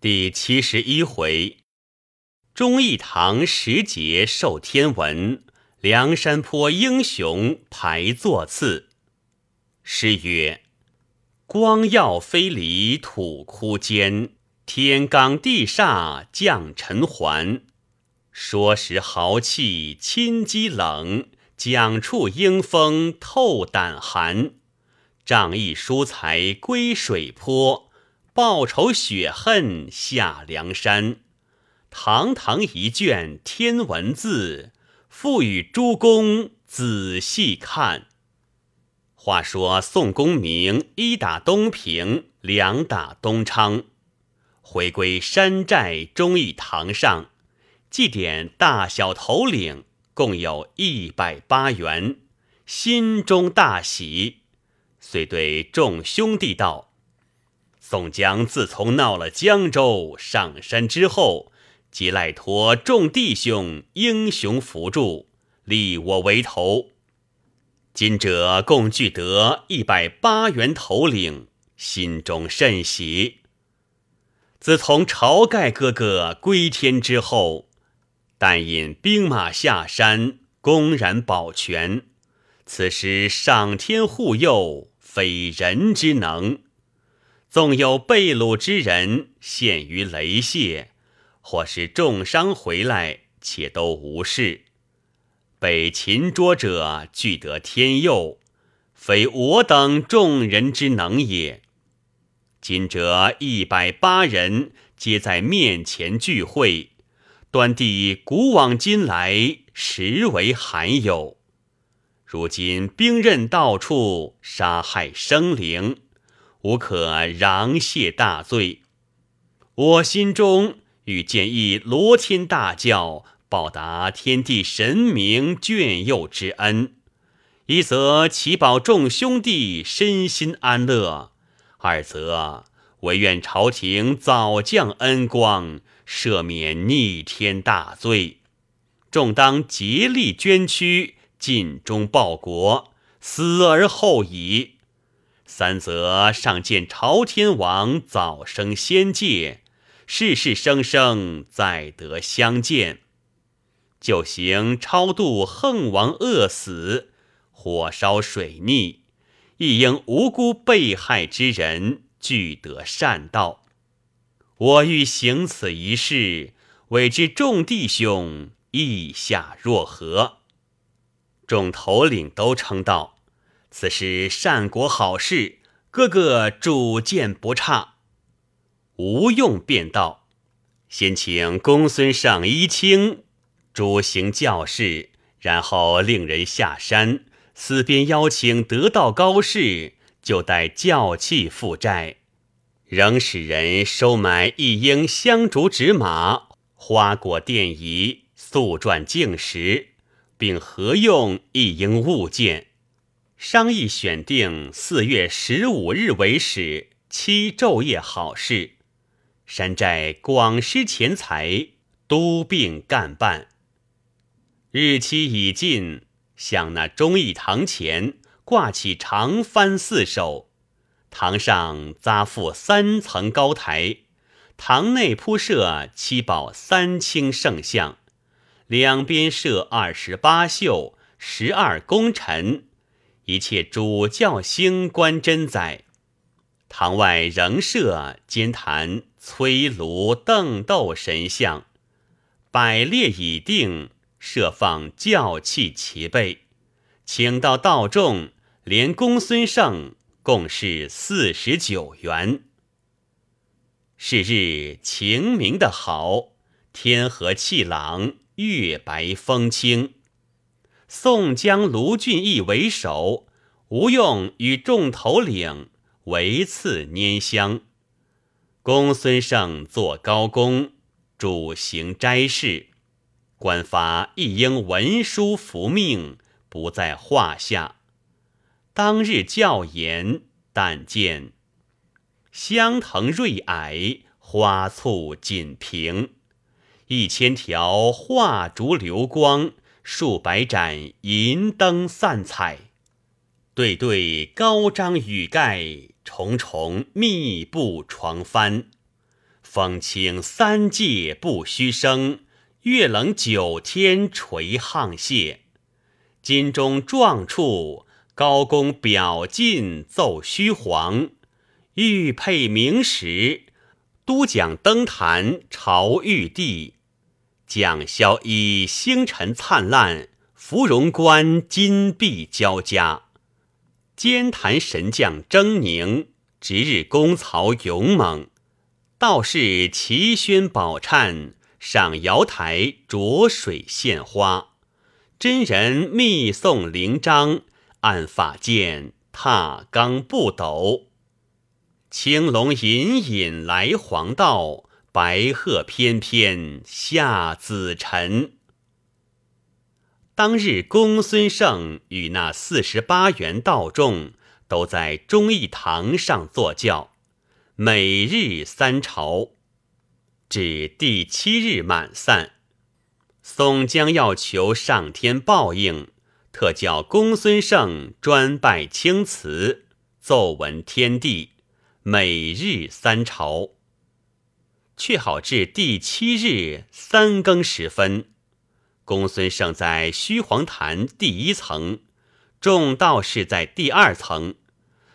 第七十一回，忠义堂时节受天文，梁山坡英雄排座次。诗曰：“光耀飞离土窟间，天罡地煞降尘寰。说时豪气侵肌冷，讲处英风透胆寒。仗义疏财归水泊。”报仇雪恨下梁山，堂堂一卷天文字，赋予诸公仔细看。话说宋公明一打东平，两打东昌，回归山寨忠义堂上，祭奠大小头领共有一百八员，心中大喜，遂对众兄弟道。宋江自从闹了江州上山之后，即赖托众弟兄英雄扶助，立我为头。今者共聚得一百八员头领，心中甚喜。自从晁盖哥哥归天之后，但引兵马下山，公然保全。此时上天护佑，非人之能。纵有被掳之人陷于雷泄，或是重伤回来，且都无事。被擒捉者俱得天佑，非我等众人之能也。今者一百八人皆在面前聚会，端地古往今来实为罕有。如今兵刃到处，杀害生灵。无可攘谢大罪，我心中欲建议罗天大教，报答天地神明眷佑之恩；一则祈保众兄弟身心安乐，二则唯愿朝廷早降恩光，赦免逆天大罪。众当竭力捐躯，尽忠报国，死而后已。三则上见朝天王早生仙界，世世生生再得相见，就行超度横王饿死，火烧水逆，亦应无辜被害之人俱得善道。我欲行此一事，委之众弟兄意下若何？众头领都称道。此是善国好事，哥哥主见不差。吴用便道：“先请公孙胜、一清主行教事，然后令人下山，四边邀请得道高士，就待教器赴寨。仍使人收买一应香烛纸马、花果奠仪、素馔净食，并合用一应物件。”商议选定四月十五日为始，期昼夜好事。山寨广施钱财，都并干办。日期已近，向那忠义堂前挂起长幡四首，堂上扎覆三层高台，堂内铺设七宝三清圣像，两边设二十八宿、十二功臣。一切主教星官真宰，堂外仍设监坛、崔卢、邓斗神像，摆列已定，设放教器齐备，请到道众，连公孙胜共是四十九员。是日晴明的好，天和气朗，月白风清。宋江、卢俊义为首，吴用与众头领为次拈香。公孙胜做高公，主行斋事，官发一应文书服命，不在话下。当日教言，但见香藤瑞霭，花簇锦屏，一千条画烛流光。数百盏银灯散彩，对对高张雨盖，重重密布床幡。风清三界不虚声，月冷九天垂沆瀣。金钟壮处，高公表进奏虚皇。玉佩明时，都讲登坛朝玉帝。蒋萧以星辰灿烂，芙蓉观金碧交加。兼坛神将狰狞，值日公曹勇猛。道士齐宣宝忏，上瑶台浊水献花。真人密诵灵章，按法剑踏罡不斗。青龙隐隐来黄道，白鹤翩翩下紫尘。当日，公孙胜与那四十八员道众都在忠义堂上坐教，每日三朝，至第七日满散。宋江要求上天报应，特叫公孙胜专拜青瓷，奏闻天地，每日三朝。却好至第七日三更时分。公孙胜在虚皇坛第一层，众道士在第二层，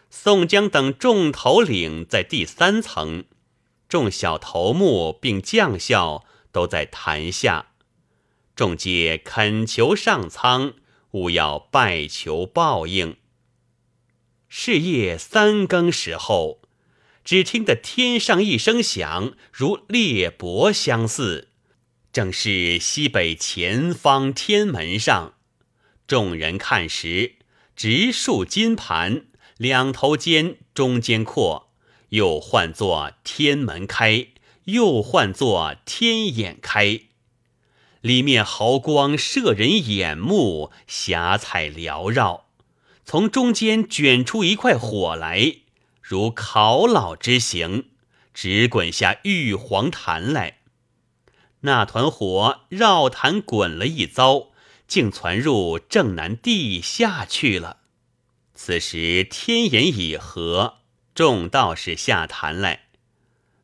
宋江等众头领在第三层，众小头目并将校都在坛下，众皆恳求上苍，勿要拜求报应。是夜三更时候，只听得天上一声响，如裂帛相似。正是西北前方天门上，众人看时，直竖金盘，两头尖，中间阔，又唤作天门开，又唤作天眼开。里面毫光摄人眼目，霞彩缭绕，从中间卷出一块火来，如烤老之形，直滚下玉皇坛来。那团火绕坛滚了一遭，竟传入正南地下去了。此时天眼已合，众道士下坛来。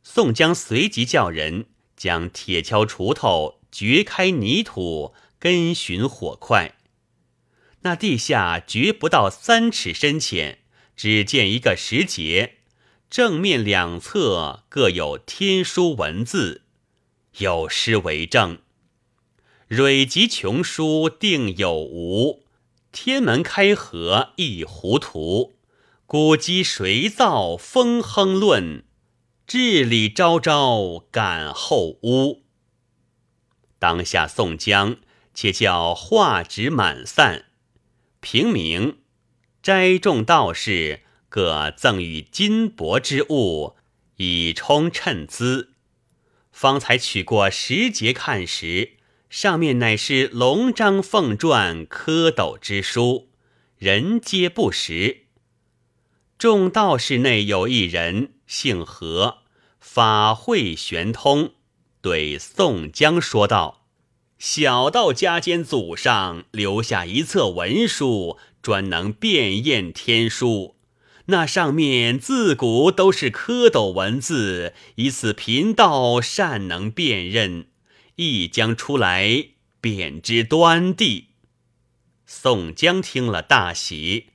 宋江随即叫人将铁锹、锄头掘开泥土，跟寻火块。那地下掘不到三尺深浅，只见一个石碣，正面两侧各有天书文字。有诗为证：“蕊集琼书定有无，天门开合一糊涂。古籍谁造风亨论？治理昭昭感后屋。”当下宋江且叫画纸满散，平明斋众道士各赠予金帛之物，以充衬资。方才取过石碣看时，上面乃是龙章凤篆、蝌蚪之书，人皆不识。众道士内有一人姓何，法会玄通，对宋江说道：“小道家间祖上留下一册文书，专能辨验天书。”那上面自古都是蝌蚪文字，以此贫道善能辨认，一将出来，便知端地。宋江听了大喜，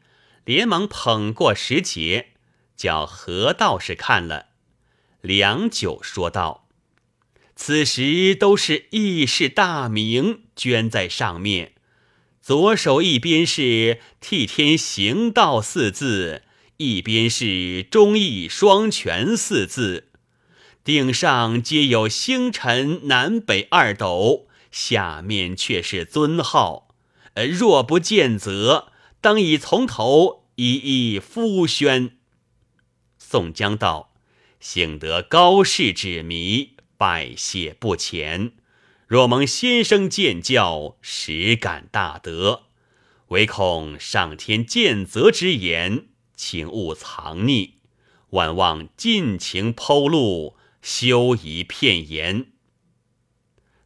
连忙捧过石碣，叫何道士看了，良久说道：“此时都是义士大名捐在上面，左手一边是‘替天行道’四字。”一边是“忠义双全”四字，顶上皆有星辰南北二斗，下面却是尊号。呃，若不见则，当以从头一一敷宣。宋江道：“幸得高士之迷，拜谢不前。若蒙先生见教，实感大德。唯恐上天见责之言。”请勿藏匿，万望尽情剖露，休疑片言。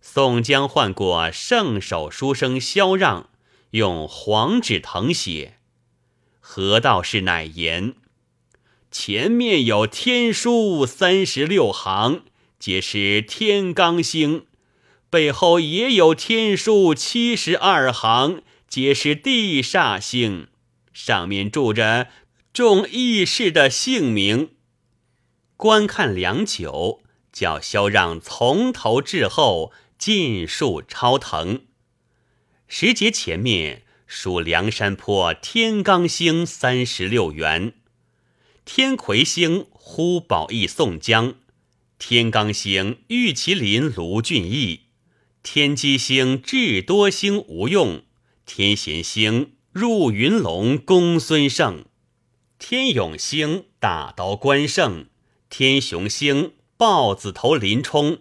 宋江唤过圣手书生萧让，用黄纸誊写。何道士乃言：前面有天书三十六行，皆是天罡星，背后也有天书七十二行，皆是地煞星，上面住着众义士的姓名。观看良久，叫萧让从头至后尽数抄腾。时节前面属梁山坡天罡星三十六元，天魁星呼保义宋江。天罡星玉麒麟卢俊义，天机星智多星吴用，天贤星入云龙公孙胜，天永星大刀关胜，天雄星豹子头林冲，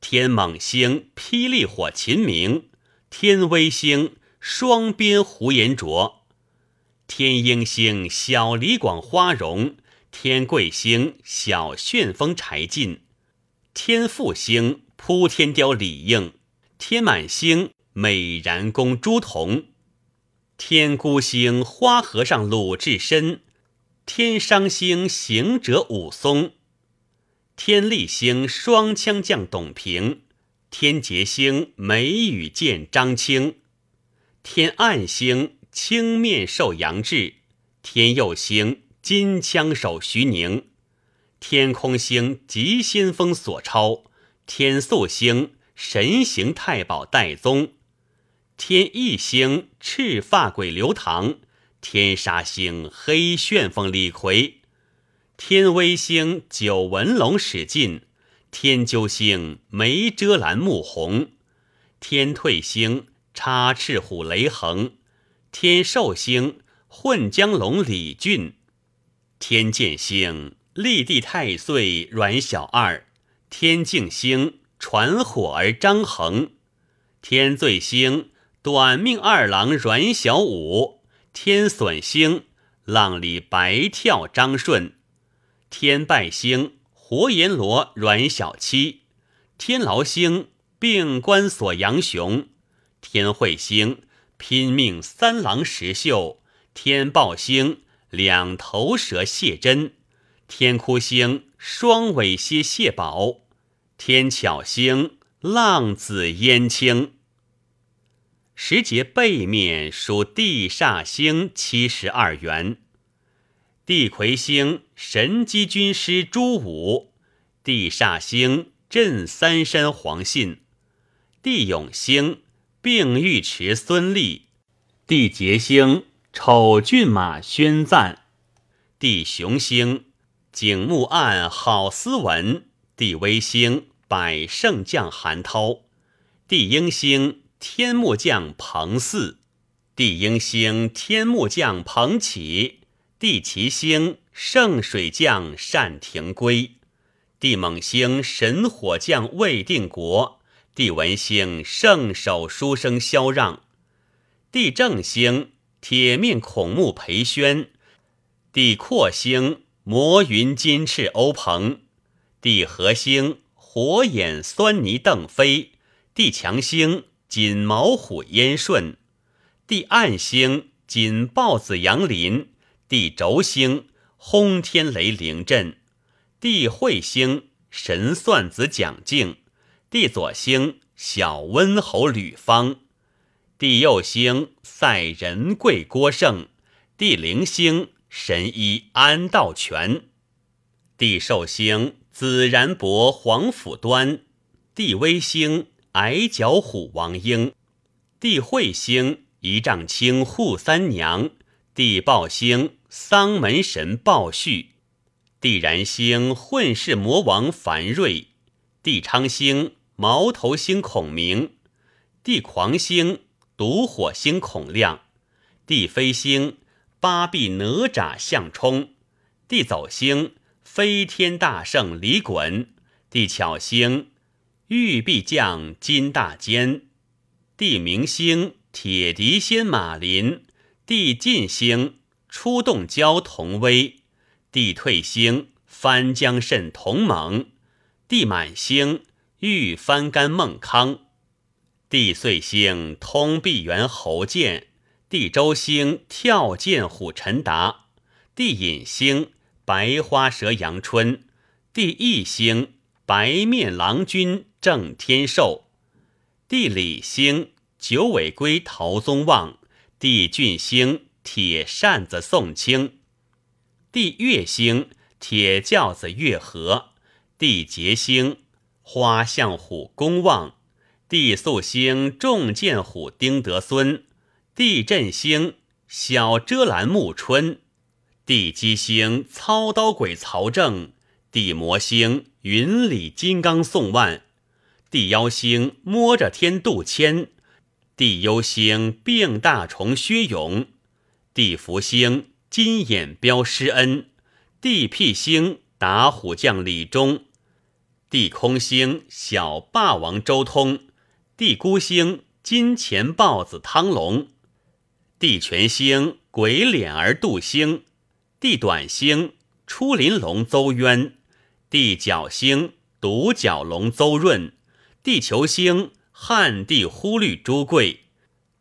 天猛星霹雳火秦明，天威星双鞭胡延灼，天鹰星小李广花荣，天贵星小旋风柴进。天复星扑天雕李应，天满星美髯公朱仝，天孤星花和尚鲁智深，天商星行者武松，天力星双枪将董平，天劫星眉宇剑张青，天暗星青面兽杨志，天佑星金枪手徐宁。天空星急先锋索超，天宿星神行太保戴宗，天翼星赤发鬼刘唐，天杀星黑旋风李逵，天威星九纹龙史进，天究星眉遮拦穆弘，天退星插翅虎雷横，天寿星混江龙李俊，天剑星。立地太岁阮小二，天镜星传火儿张衡，天罪星短命二郎阮小五，天损星浪里白跳张顺，天败星活阎罗阮小七，天牢星病关锁杨雄，天会星拼命三郎石秀，天报星两头蛇谢真。天哭星双尾蝎谢宝，天巧星浪子燕青。时节背面属地煞星七十二元，地魁星神机军师朱武，地煞星镇三山黄信，地永星并尉迟孙立，地劫星丑骏马宣赞，地雄星。景木案郝思文，地威星百胜将韩涛，地英星天木将彭四，地英星天木将彭启，地奇星圣水将单廷圭，地猛星神火将魏定国，地文星圣手书生萧让，地正星铁面孔目裴宣，地阔星。魔云金翅欧鹏，地合星火眼酸泥邓飞，地强星锦毛虎燕顺，地暗星锦豹子杨林，地轴星轰天雷凌震，地彗星神算子蒋敬，地左星小温侯吕方，地右星赛仁贵郭胜，地灵星。神医安道全，地寿星紫然伯黄甫端，地威星矮脚虎王英，地彗星一丈青扈三娘，地豹星丧门神鲍旭，地燃星混世魔王樊瑞，地昌星毛头星孔明，地狂星毒火星孔亮，地飞星。八臂哪吒相冲，地走星飞天大圣李衮，地巧星玉臂将金大坚，地明星铁笛仙马林，地进星出洞蛟童威，地退星翻江蜃童猛，地满星玉翻干孟康，地碎星通臂猿侯健。地周星跳涧虎陈达，地隐星白花蛇杨春，地一星白面郎君正天寿，地李星九尾龟陶宗旺，地俊星铁扇子宋清，地月星铁轿子月和，地劫星花象虎公望，帝肃兴重剑虎丁德孙，地震星小遮拦暮春。地基星操刀鬼曹正，地魔星云里金刚宋万，地妖星摸着天杜迁，地幽星病大虫薛勇，地福星金眼彪施恩，地辟星打虎将李忠，地空星小霸王周通，地孤星金钱豹子汤龙，地全星鬼脸儿杜兴。地短星出林龙邹渊，地角星独角龙邹润，地球星汉地忽律朱贵，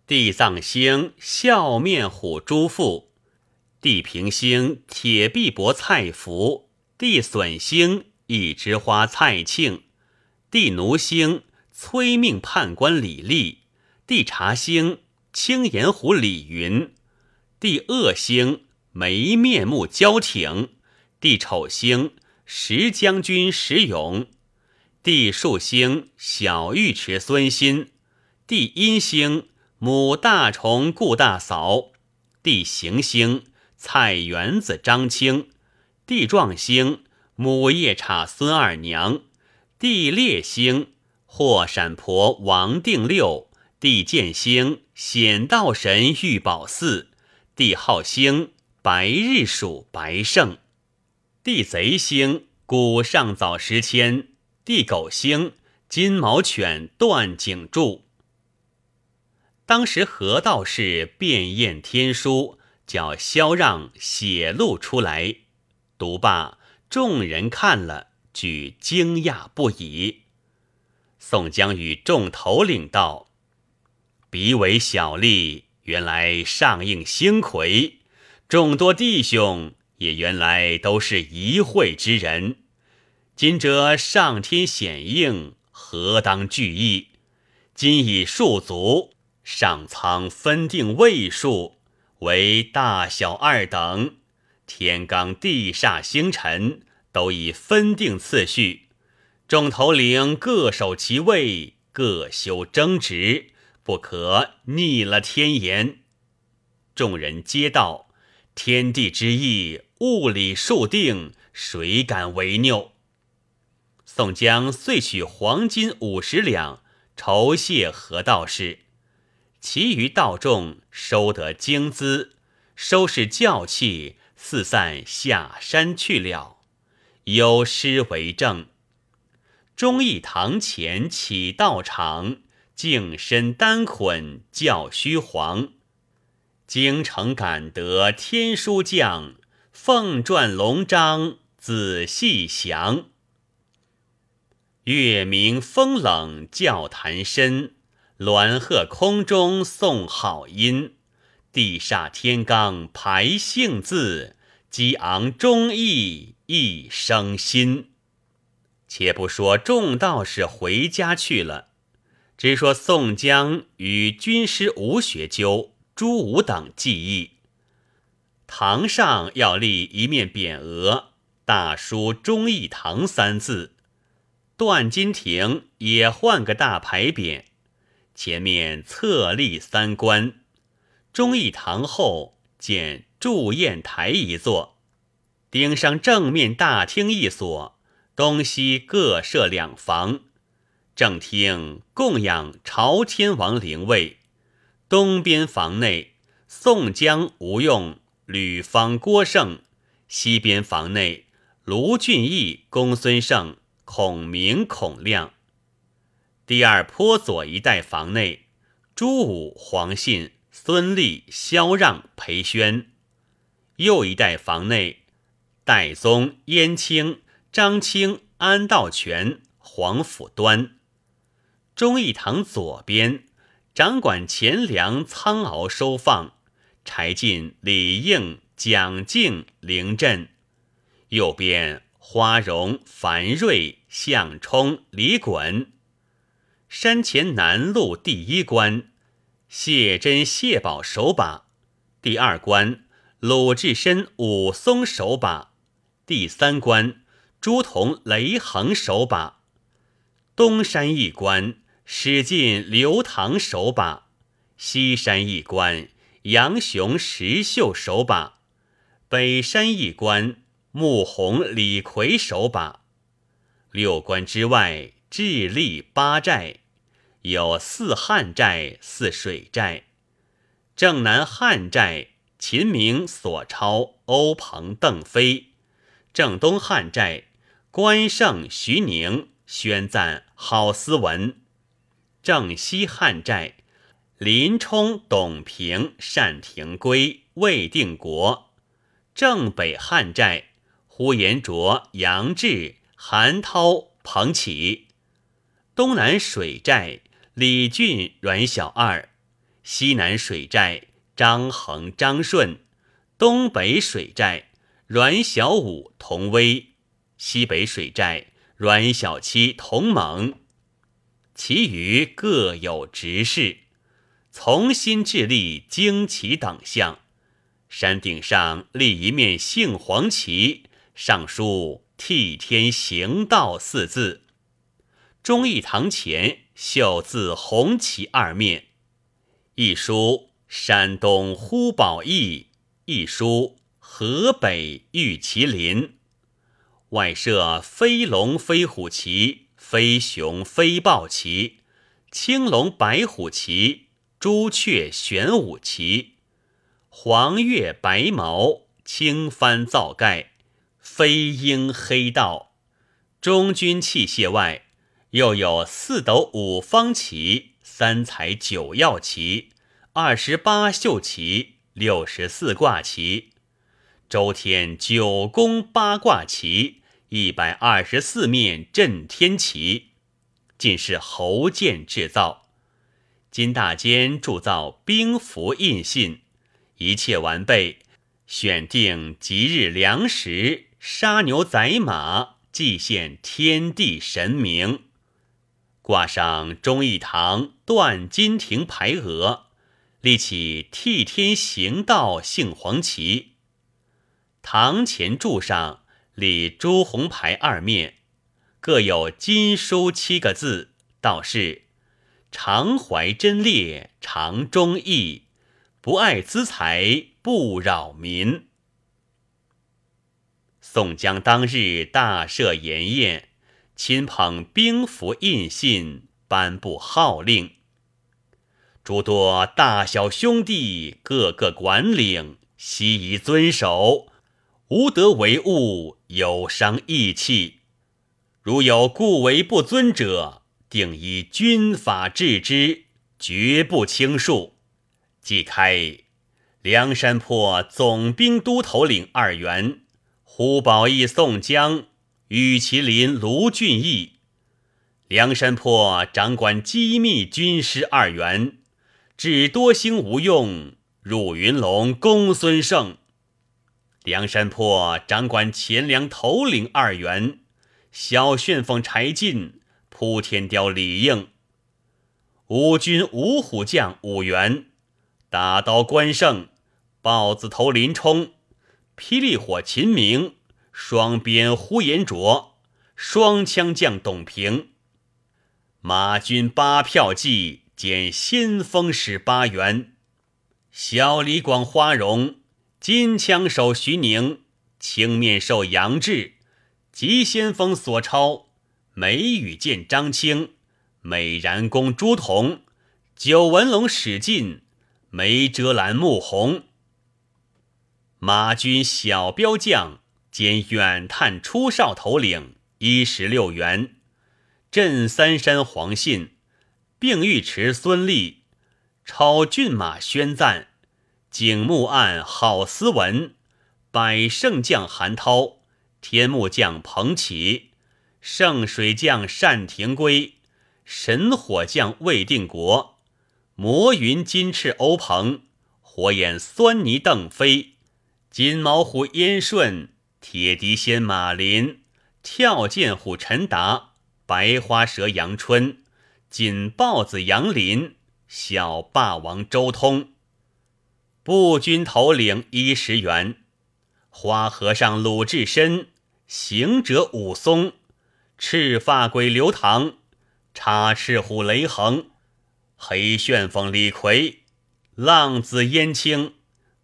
地藏星笑面虎朱富，地平星铁臂膊蔡福，地损星一枝花蔡庆，地奴星催命判官李立，地察星青岩虎李云，地恶星。眉面目交挺，地丑星石将军石勇，地树星小尉迟孙新，地阴星母大虫顾大嫂，地行星菜园子张青，地壮星母夜叉孙二娘，地烈星霍闪婆王定六，地剑星显道神玉宝寺，地浩星。白日属白胜，地贼星古上早时迁，地狗星金毛犬断颈柱。当时何道士遍验天书，叫萧让写录出来，读罢，众人看了，俱惊讶不已。宋江与众头领道：“彼为小吏，原来上应星魁。”众多弟兄也原来都是一会之人，今者上天显应，何当惧意？今已数足，上苍分定位数，为大小二等，天罡地煞星辰都已分定次序，众头领各守其位，各修争执，不可逆了天言。众人皆道。天地之意，物理数定，谁敢违拗？宋江遂取黄金五十两，酬谢何道士，其余道众收得经资，收拾教器，四散下山去了。有诗为证：忠义堂前起道场，净身单捆教虚黄。京城感得天书降，凤篆龙章仔细详。月明风冷教坛深，鸾鹤空中送好音。地煞天罡排姓字，激昂忠义一生心。且不说众道士回家去了，只说宋江与军师吴学究。朱武等记忆，堂上要立一面匾额，大书“忠义堂”三字。段金亭也换个大牌匾，前面侧立三官。忠义堂后建祝宴台一座，顶上正面大厅一所，东西各设两房。正厅供养朝天王灵位。东边房内，宋江、吴用、吕方、郭盛；西边房内，卢俊义、公孙胜、孔明、孔亮。第二坡左一带房内，朱武、黄信、孙立、萧让、裴宣；右一带房内，戴宗、燕青、张清、安道全、黄甫端。忠义堂左边。掌管钱粮仓廒收放，柴进、李应、蒋敬、凌震；右边花荣、樊瑞、项冲、李衮。山前南路第一关，谢珍、谢宝守把；第二关，鲁智深、武松守把；第三关，朱仝、雷横守把；东山一关，史进、刘唐守把；西山一关，杨雄、石秀守把；北山一关。穆弘、李逵守把，六关之外，智利八寨，有四汉寨、四水寨。正南汉寨，秦明、索超、欧鹏、邓飞；正东汉寨，关胜、徐宁、宣赞、郝思文；正西汉寨，林冲、董平、单廷圭、魏定国；正北汉寨。呼延灼、杨志、韩涛、彭起，东南水寨李俊、阮小二，西南水寨张衡、张顺，东北水寨阮小五、童威，西北水寨阮小七、童猛，其余各有执事，从心致力旌旗等项，山顶上立一面杏黄旗。上书“替天行道”四字，忠义堂前绣字“红旗”二面，一书“山东呼保义”，一书“河北玉麒麟”。外设飞龙飞虎旗、飞熊飞豹旗、青龙白虎旗、朱雀玄武旗、黄月白毛、青帆皂盖。飞鹰黑道，中军器械外，又有四斗五方旗、三彩九曜旗、二十八宿旗、六十四卦旗，周天九宫八卦旗，一百二十四面震天旗，尽是侯建制造。金大坚铸造兵符印信，一切完备，选定吉日良时。杀牛宰马，祭献天地神明，挂上忠义堂断金亭牌额，立起替天行道杏黄旗。堂前柱上立朱红牌二面，各有金书七个字，道是：常怀真烈，常忠义，不爱资财，不扰民。宋江当日大设筵宴，亲捧兵符印信，颁布号令。诸多大小兄弟，各个管领，悉宜遵守，无得为物，有伤义气。如有故为不尊者，定依军法治之，绝不轻恕。即开梁山泊总兵都头领二员。胡宝义、宋江、玉麒麟卢俊义，梁山泊掌管机密军师二员，智多星吴用、入云龙公孙胜；梁山泊掌管钱粮头领二员，小旋风柴进、扑天雕李应；五军五虎将五员，大刀关胜、豹子头林冲。霹雳火秦明，双鞭呼延灼，双枪将董平，马军八票骑兼先锋使八员，小李广花荣，金枪手徐宁，青面兽杨志，急先锋索超，梅雨剑张青，美髯公朱仝，九纹龙史进，梅遮拦穆弘。马军小标将兼远探出哨头领一十六员，镇三山黄信，并尉迟孙立，超骏马宣赞，景木案郝思文，百胜将韩涛，天目将彭起，圣水将单廷圭，神火将魏定国，魔云金翅欧鹏，火眼狻猊邓飞。金毛虎燕顺，铁笛仙马林，跳涧虎陈达，白花蛇杨春，锦豹子杨林，小霸王周通。步军头领一十员，花和尚鲁智深，行者武松，赤发鬼刘唐，插翅虎雷横，黑旋风李逵，浪子燕青，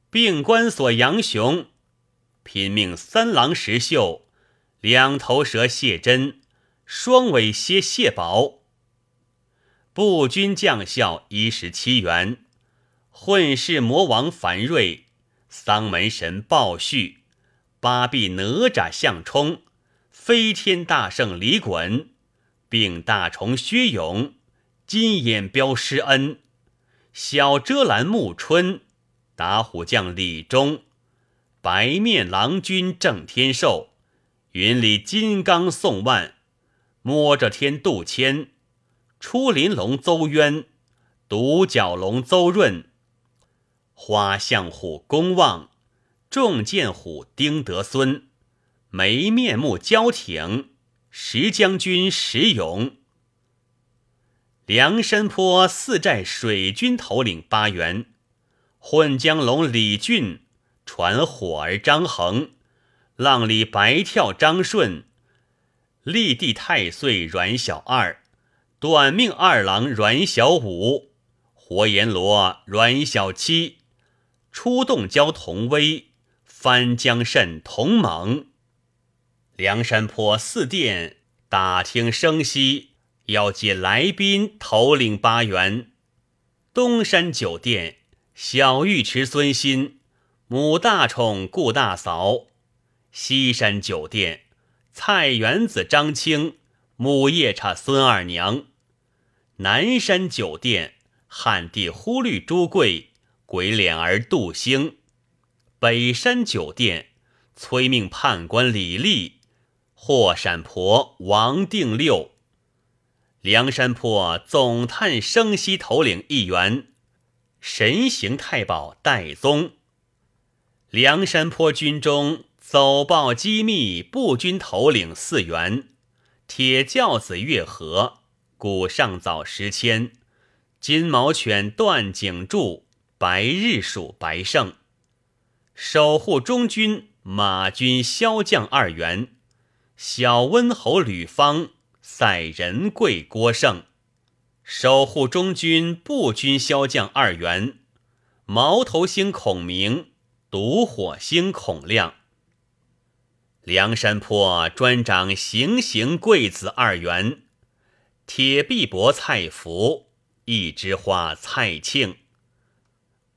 病关索杨雄，拼命三郎石秀，两头蛇谢真，双尾蝎谢宝。步军将校一十七员。混世魔王樊瑞，丧门神鲍旭，八臂哪吒项冲，飞天大圣李衮，并大虫薛勇，金眼彪施恩，小遮拦沐春，打虎将李忠，白面郎君郑天寿，云里金刚宋万，摸着天杜迁，出林龙邹渊，独角龙邹润。花象虎公望，重剑虎丁德孙，没面目焦挺，石将军石勇。梁山坡四寨水军头领八员，混江龙李俊，传火儿张衡，浪里白跳张顺，立地太岁阮小二，短命二郎阮小五，活阎罗阮小七。出洞交同威，翻江甚同盟。梁山坡四殿打听声息，要接来宾头领八员。东山酒店小尉迟孙新，母大宠顾大嫂。西山酒店菜园子张青，母夜叉孙二娘。南山酒店汉地忽律朱贵。鬼脸儿杜兴，北山酒店催命判官李立，霍闪婆王定六，梁山坡总探生息头领一员，神行太保戴宗，梁山坡军中走报机密步军头领四员，铁轿子月和，古上早时迁，金毛犬段景柱。白日鼠白胜，守护中军马军骁将二员，小温侯吕方，赛仁贵郭胜，守护中军步军骁将二员，毛头星孔明，独火星孔亮。梁山坡专掌行刑贵子二员，铁臂膊蔡福，一枝花蔡庆。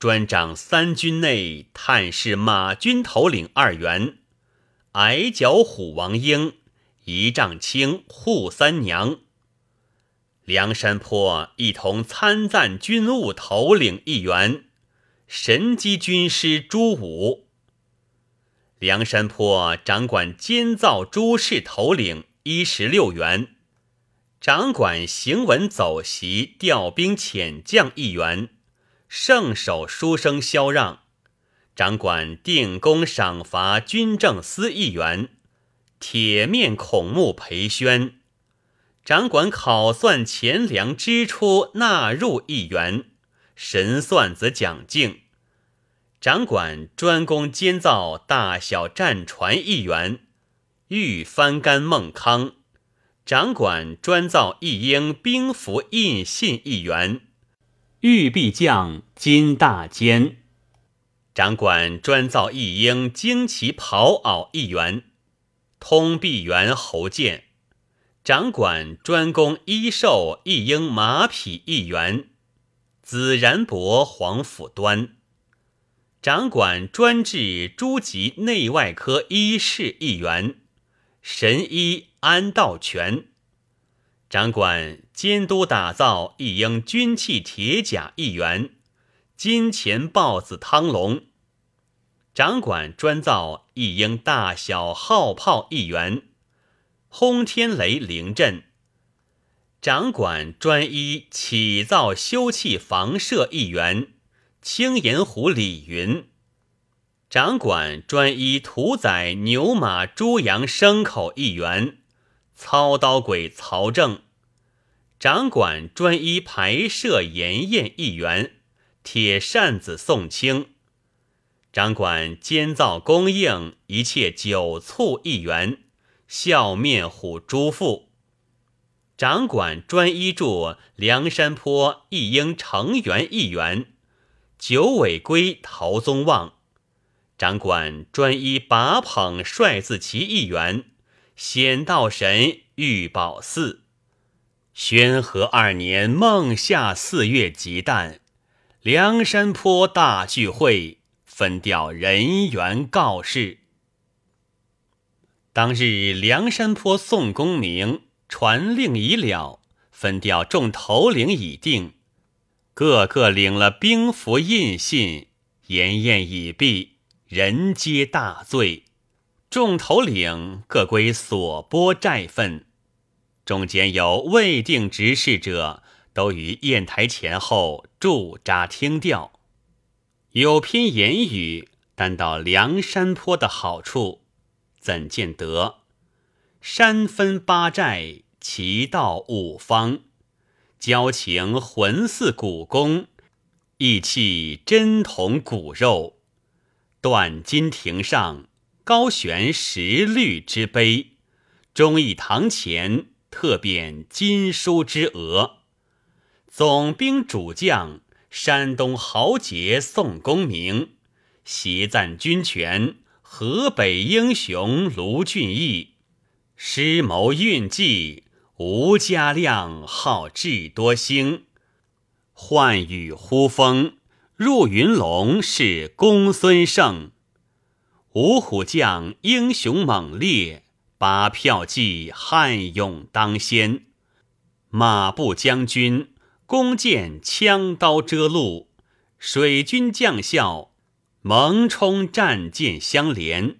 专掌三军内探视马军头领二员，矮脚虎王英，一丈青扈三娘。梁山坡一同参赞军务头领一员，神机军师朱武。梁山坡掌管监造诸事头领一十六员，掌管行文走习调兵遣将一员。圣手书生萧让，掌管定功赏罚军政司一员；铁面孔目裴宣，掌管考算钱粮支出纳入一员；神算子蒋敬，掌管专攻监造大小战船一员；御翻干孟康，掌管专造一应兵符印信一员。玉臂将金大坚，掌管专造一应旌旗袍袄一员；通臂猿侯健，掌管专攻衣兽一应马匹一员；紫然伯黄甫端，掌管专治诸级内外科医事一员；神医安道全。掌管监督打造一应军器铁甲一员，金钱豹子汤龙；掌管专造一应大小号炮一员，轰天雷灵阵；掌管专一起造修器房舍一员，青岩虎李云；掌管专一屠宰牛马猪羊牲口一员，操刀鬼曹正；掌管专一排设盐宴一员，铁扇子宋清；掌管监造供应一切酒醋一员，笑面虎朱富；掌管专一助梁山坡一应成员一员，九尾龟陶宗旺。掌管专一把捧帅字旗一员，显道神玉宝寺。宣和二年孟夏四月吉旦，梁山坡大聚会，分调人员告示。当日梁山坡宋公明传令已了，分调众头领已定，个个领了兵符印信，筵宴已毕。人皆大醉，众头领各归所拨债分，中间有未定执事者，都于砚台前后驻扎听调。有篇言语，单到梁山坡的好处，怎见得？山分八寨，其道五方，交情浑似骨功，义气真同骨肉。断金亭上高悬石绿之碑，忠义堂前特匾金书之额。总兵主将山东豪杰宋公明，袭赞军权河北英雄卢俊义，师谋运计吴家亮号智多星，唤雨呼风。入云龙是公孙胜，五虎将英雄猛烈，八票骑悍勇当先。马步将军弓箭枪刀遮路，水军将校猛冲战舰相连。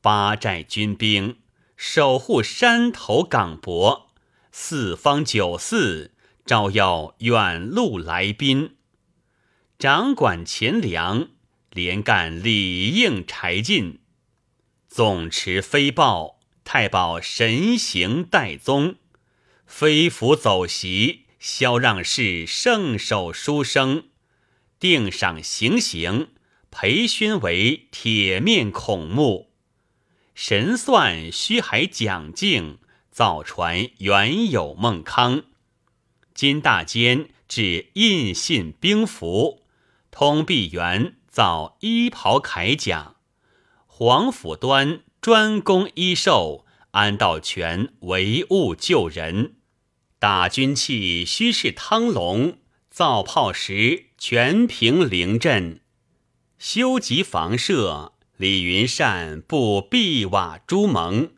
八寨军兵守护山头岗泊，四方九寺照耀远路来宾。掌管钱粮，连干里应柴进，总持飞报，太保神行代宗，飞服走席，萧让是圣手书生，定赏行刑，裴宣为铁面孔目，神算虚海蒋敬，造船原有孟康，金大坚至印信兵符。通臂猿造衣袍铠甲，黄甫端专攻医兽，安道全唯物救人。打军器须是汤龙，造炮石全凭灵阵。修集房舍，李云善布壁瓦朱蒙，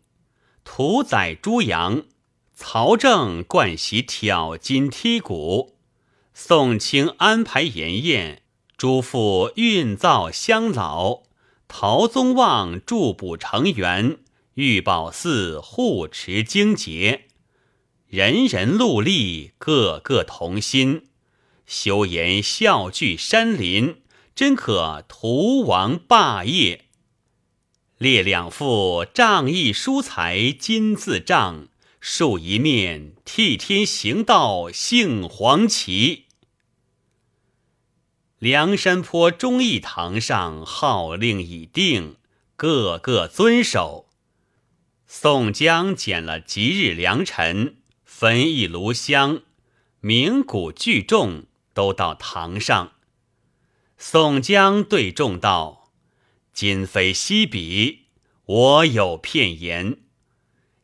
屠宰猪羊。曹正惯习挑金剔骨，宋清安排筵宴。诸父运造香老，陶宗旺助补成员，玉宝寺护持经节，人人戮力，个个同心，修言孝聚山林，真可图王霸业。列两副仗义疏财金字帐，竖一面替天行道杏黄旗。梁山坡忠义堂上号令已定，个个遵守。宋江捡了吉日良辰，焚一炉香，鸣鼓聚众，都到堂上。宋江对众道：“今非昔比，我有片言。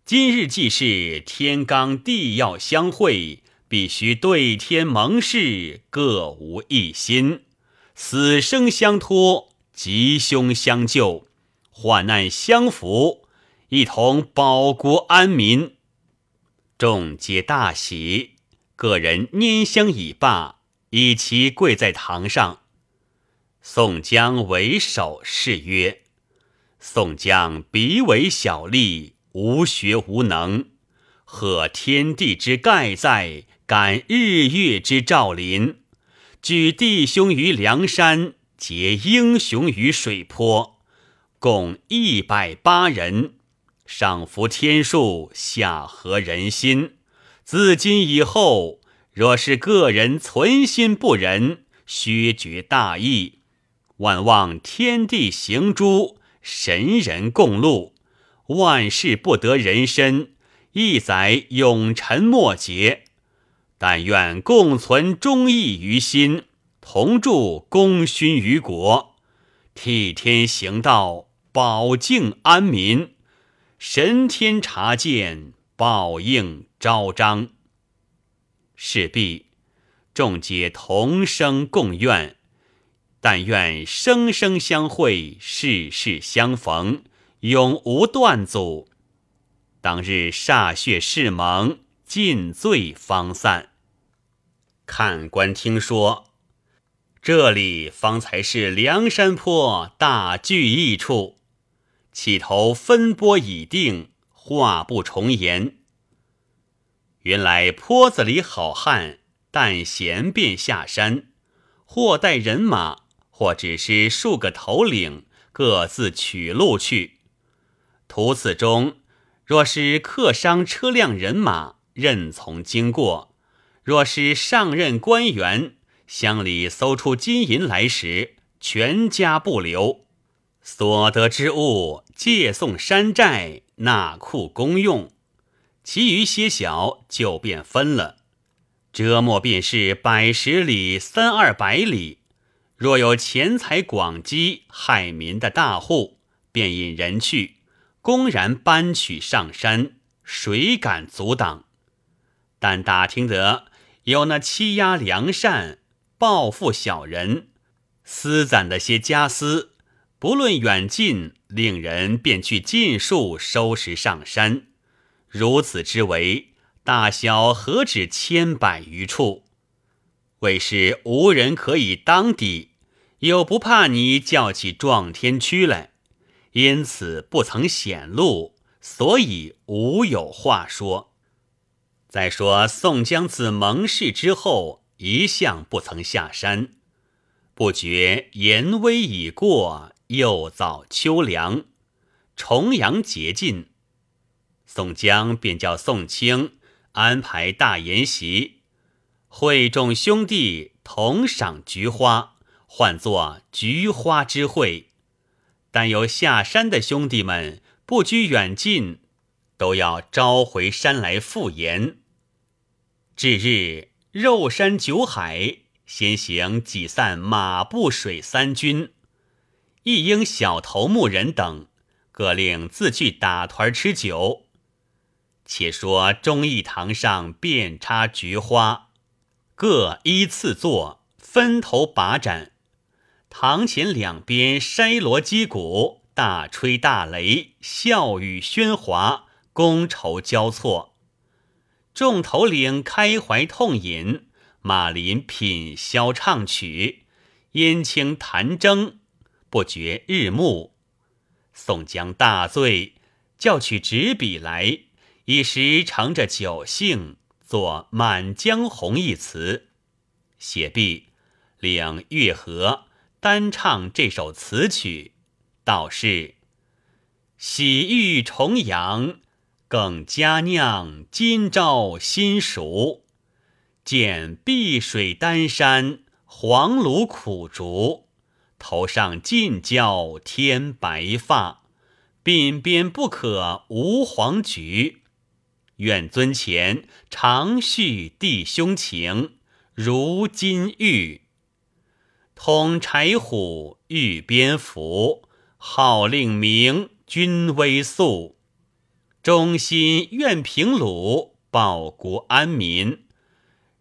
今日既是天罡地要相会。”必须对天盟誓，各无一心，死生相托，吉凶相救，患难相扶，一同保国安民。众皆大喜，个人拈香已罢，一齐跪在堂上。宋江为首誓曰：“宋江彼为小吏，无学无能，贺天地之盖在。”感日月之照临，举弟兄于梁山，结英雄于水泊，共一百八人，上服天数，下合人心。自今以后，若是个人存心不仁，削绝大义，万望天地行诸，神人共戮，万事不得人身，一载永沉莫竭。但愿共存忠义于心，同祝功勋于国，替天行道，保境安民。神天察见，报应昭彰。事毕，众皆同声共愿。但愿生生相会，世世相逢，永无断阻。当日歃血誓盟，尽醉方散。看官听说，这里方才是梁山坡大聚义处，起头分拨已定，话不重言。原来坡子里好汉，但闲便下山，或带人马，或只是数个头领，各自取路去。途次中，若是客商车辆人马，任从经过。若是上任官员，乡里搜出金银来时，全家不留，所得之物借送山寨纳库公用，其余些小就便分了。折磨便是百十里、三二百里，若有钱财广积害民的大户，便引人去，公然搬取上山，谁敢阻挡？但打听得。有那欺压良善、报复小人、私攒的些家私，不论远近，令人便去尽数收拾上山。如此之为，大小何止千百余处？为是无人可以当抵，又不怕你叫起撞天区来，因此不曾显露，所以无有话说。再说宋江自盟誓之后，一向不曾下山。不觉严威已过，又早秋凉，重阳节近，宋江便叫宋清安排大筵席，会众兄弟同赏菊花，唤作菊花之会。但有下山的兄弟们，不拘远近，都要召回山来赴宴。至日，肉山酒海，先行挤散马步水三军，一应小头目人等，各令自去打团吃酒。且说忠义堂上遍插菊花，各依次坐，分头把盏。堂前两边筛锣击鼓，大吹大擂，笑语喧哗，觥筹交错。众头领开怀痛饮，马林品箫唱曲，燕青弹筝，不觉日暮。宋江大醉，叫取纸笔来，一时乘着酒兴，作《满江红》一词。写毕，领月和单唱这首词曲，道是：喜遇重阳。更佳酿今朝新熟，见碧水丹山黄芦苦竹，头上尽教添白发，鬓边不可无黄菊。愿尊前常叙弟兄情，如金玉。统柴虎，御鞭符，号令明，军威肃。忠心愿平鲁，报国安民。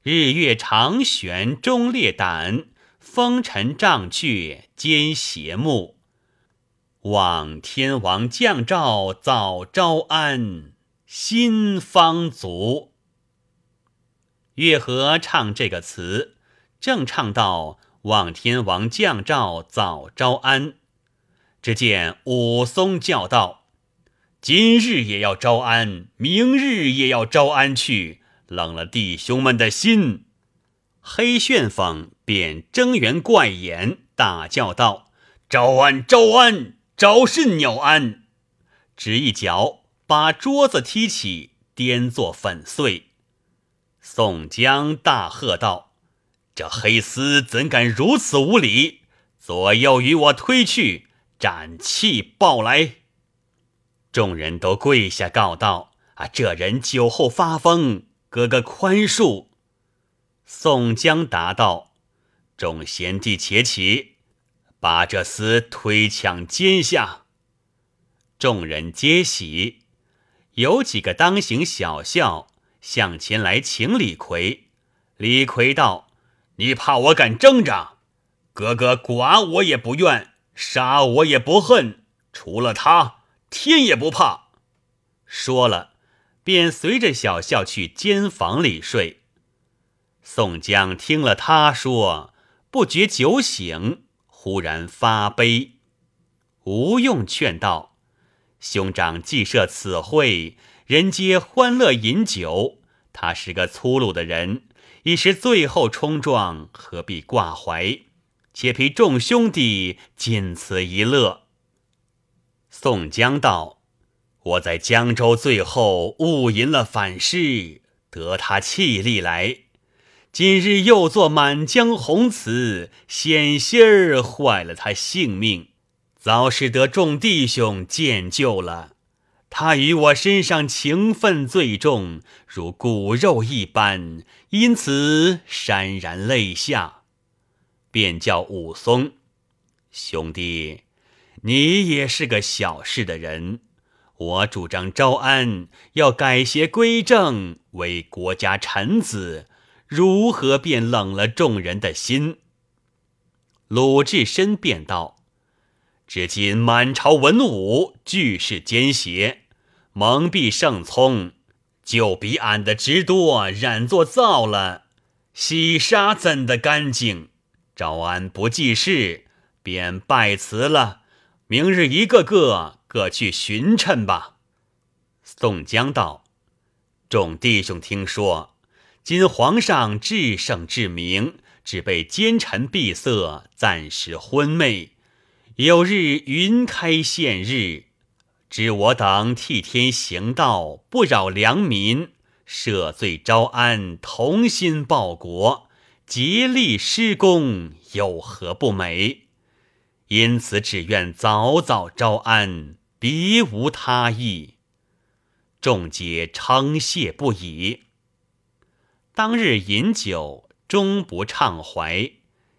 日月长悬忠烈胆，风尘障却兼邪目。望天王降诏早招安，心方足。月和唱这个词，正唱到望天王降诏早招安，只见武松叫道。今日也要招安，明日也要招安去，冷了弟兄们的心。黑旋风便睁圆怪眼，大叫道：“招安，招安，招甚鸟安！”只一脚把桌子踢起，颠作粉碎。宋江大喝道：“这黑厮怎敢如此无礼！左右与我推去，斩气报来！”众人都跪下告道：“啊，这人酒后发疯，哥哥宽恕。”宋江答道：“众贤弟且起，把这厮推抢肩下。”众人皆喜，有几个当行小校向前来请李逵。李逵道：“你怕我敢挣扎？哥哥剐我也不怨，杀我也不恨，除了他。”天也不怕，说了，便随着小校去间房里睡。宋江听了他说，不觉酒醒，忽然发悲。吴用劝道：“兄长既设此会，人皆欢乐饮酒，他是个粗鲁的人，一时醉后冲撞，何必挂怀？且陪众兄弟尽此一乐。”宋江道：“我在江州最后误饮了反诗，得他气力来。今日又作《满江红》词，险些儿坏了他性命。早使得众弟兄见救了。他与我身上情分最重，如骨肉一般，因此潸然泪下，便叫武松兄弟。”你也是个小事的人，我主张招安，要改邪归正，为国家臣子，如何便冷了众人的心？鲁智深便道：“至今满朝文武俱是奸邪，蒙蔽圣聪，就比俺的直多染作造了，洗杀怎的干净？招安不济事，便拜辞了。”明日一个个各去巡称吧。宋江道：“众弟兄听说，今皇上至圣至明，只被奸臣闭塞，暂时昏昧。有日云开现日，知我等替天行道，不扰良民，赦罪招安，同心报国，竭力施功，有何不美？”因此，只愿早早招安，别无他意。众皆称谢不已。当日饮酒，终不畅怀，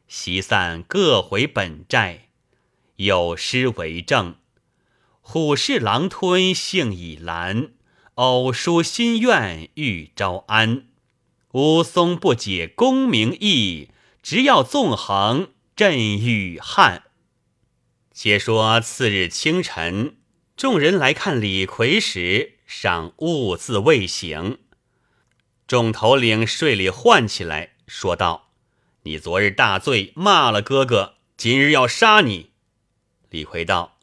席散各回本寨。有诗为证：“虎视狼吞性已阑，偶书心愿欲招安。武松不解功名义，只要纵横震雨汉。”且说次日清晨，众人来看李逵时，尚兀自未醒。众头领睡里唤起来，说道：“你昨日大醉，骂了哥哥，今日要杀你。”李逵道：“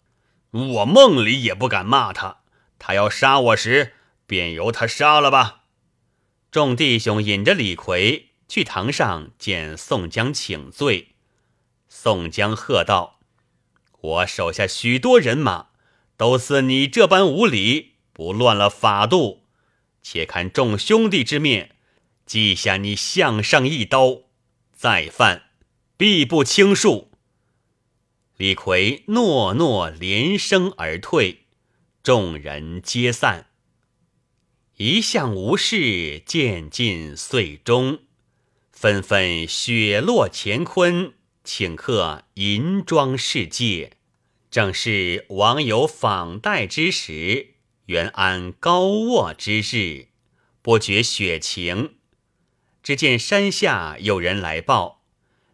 我梦里也不敢骂他，他要杀我时，便由他杀了吧。”众弟兄引着李逵去堂上见宋江请罪。宋江喝道。我手下许多人马，都似你这般无礼，不乱了法度。且看众兄弟之面，记下你项上一刀，再犯，必不轻恕。李逵诺诺连声而退，众人皆散。一向无事，渐进岁终，纷纷雪落乾坤。请客银装世界，正是王友访戴之时，元安高卧之日，不觉雪晴。只见山下有人来报，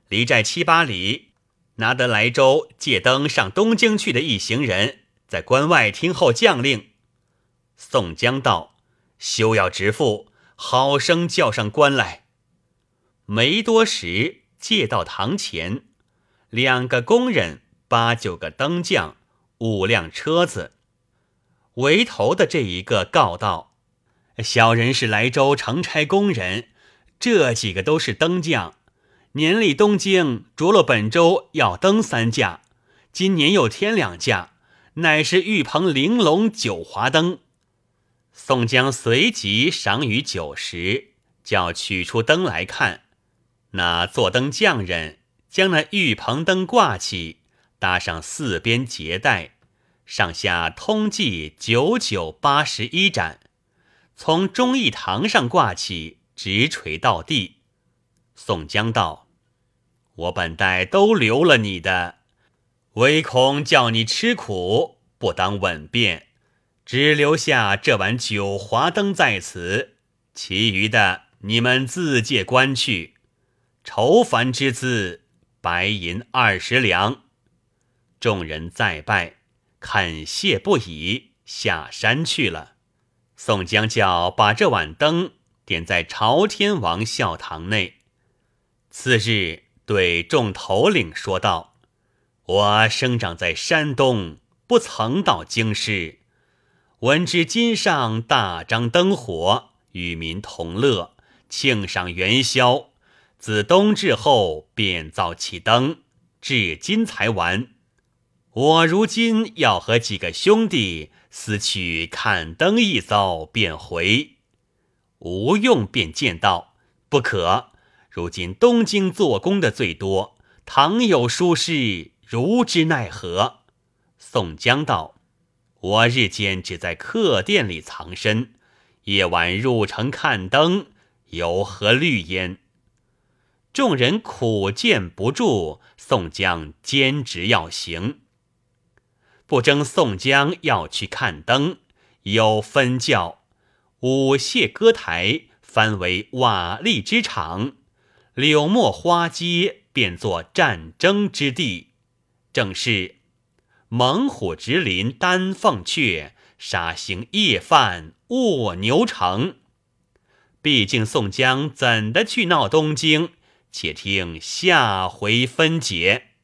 离寨七八里，拿得莱州借灯上东京去的一行人，在关外听候将令。宋江道：“休要直赴，好生叫上官来。”没多时。借到堂前，两个工人，八九个灯匠，五辆车子。围头的这一个告道：“小人是莱州成差工人，这几个都是灯匠。年里东京着落本州要灯三架，今年又添两架，乃是玉鹏玲珑九华灯。宋江随即赏与酒食，叫取出灯来看。那坐灯匠人将那玉棚灯挂起，搭上四边结带，上下通计九九八十一盏，从忠义堂上挂起，直垂到地。宋江道：“我本待都留了你的。”唯恐叫你吃苦，不当稳便，只留下这碗九华灯在此，其余的你们自借官去。愁烦之资，白银二十两。众人再拜，恳谢不已，下山去了。宋江叫把这碗灯点在朝天王孝堂内。次日，对众头领说道。我生长在山东，不曾到京师。闻知今上大张灯火，与民同乐，庆赏元宵。自冬至后便造起灯，至今才完。我如今要和几个兄弟私去看灯一遭，便回。吴用便见道：“不可，如今东京做工的最多，倘有疏失。”如之奈何？宋江道：“我日间只在客店里藏身，夜晚入城看灯，有何虑焉？”众人苦谏不住，宋江坚持要行。不争宋江要去看灯，有分教：舞榭歌台翻为瓦砾之场，柳墨花街变作战争之地。正是猛虎直临丹凤阙，杀行夜犯卧牛城。毕竟宋江怎的去闹东京？且听下回分解。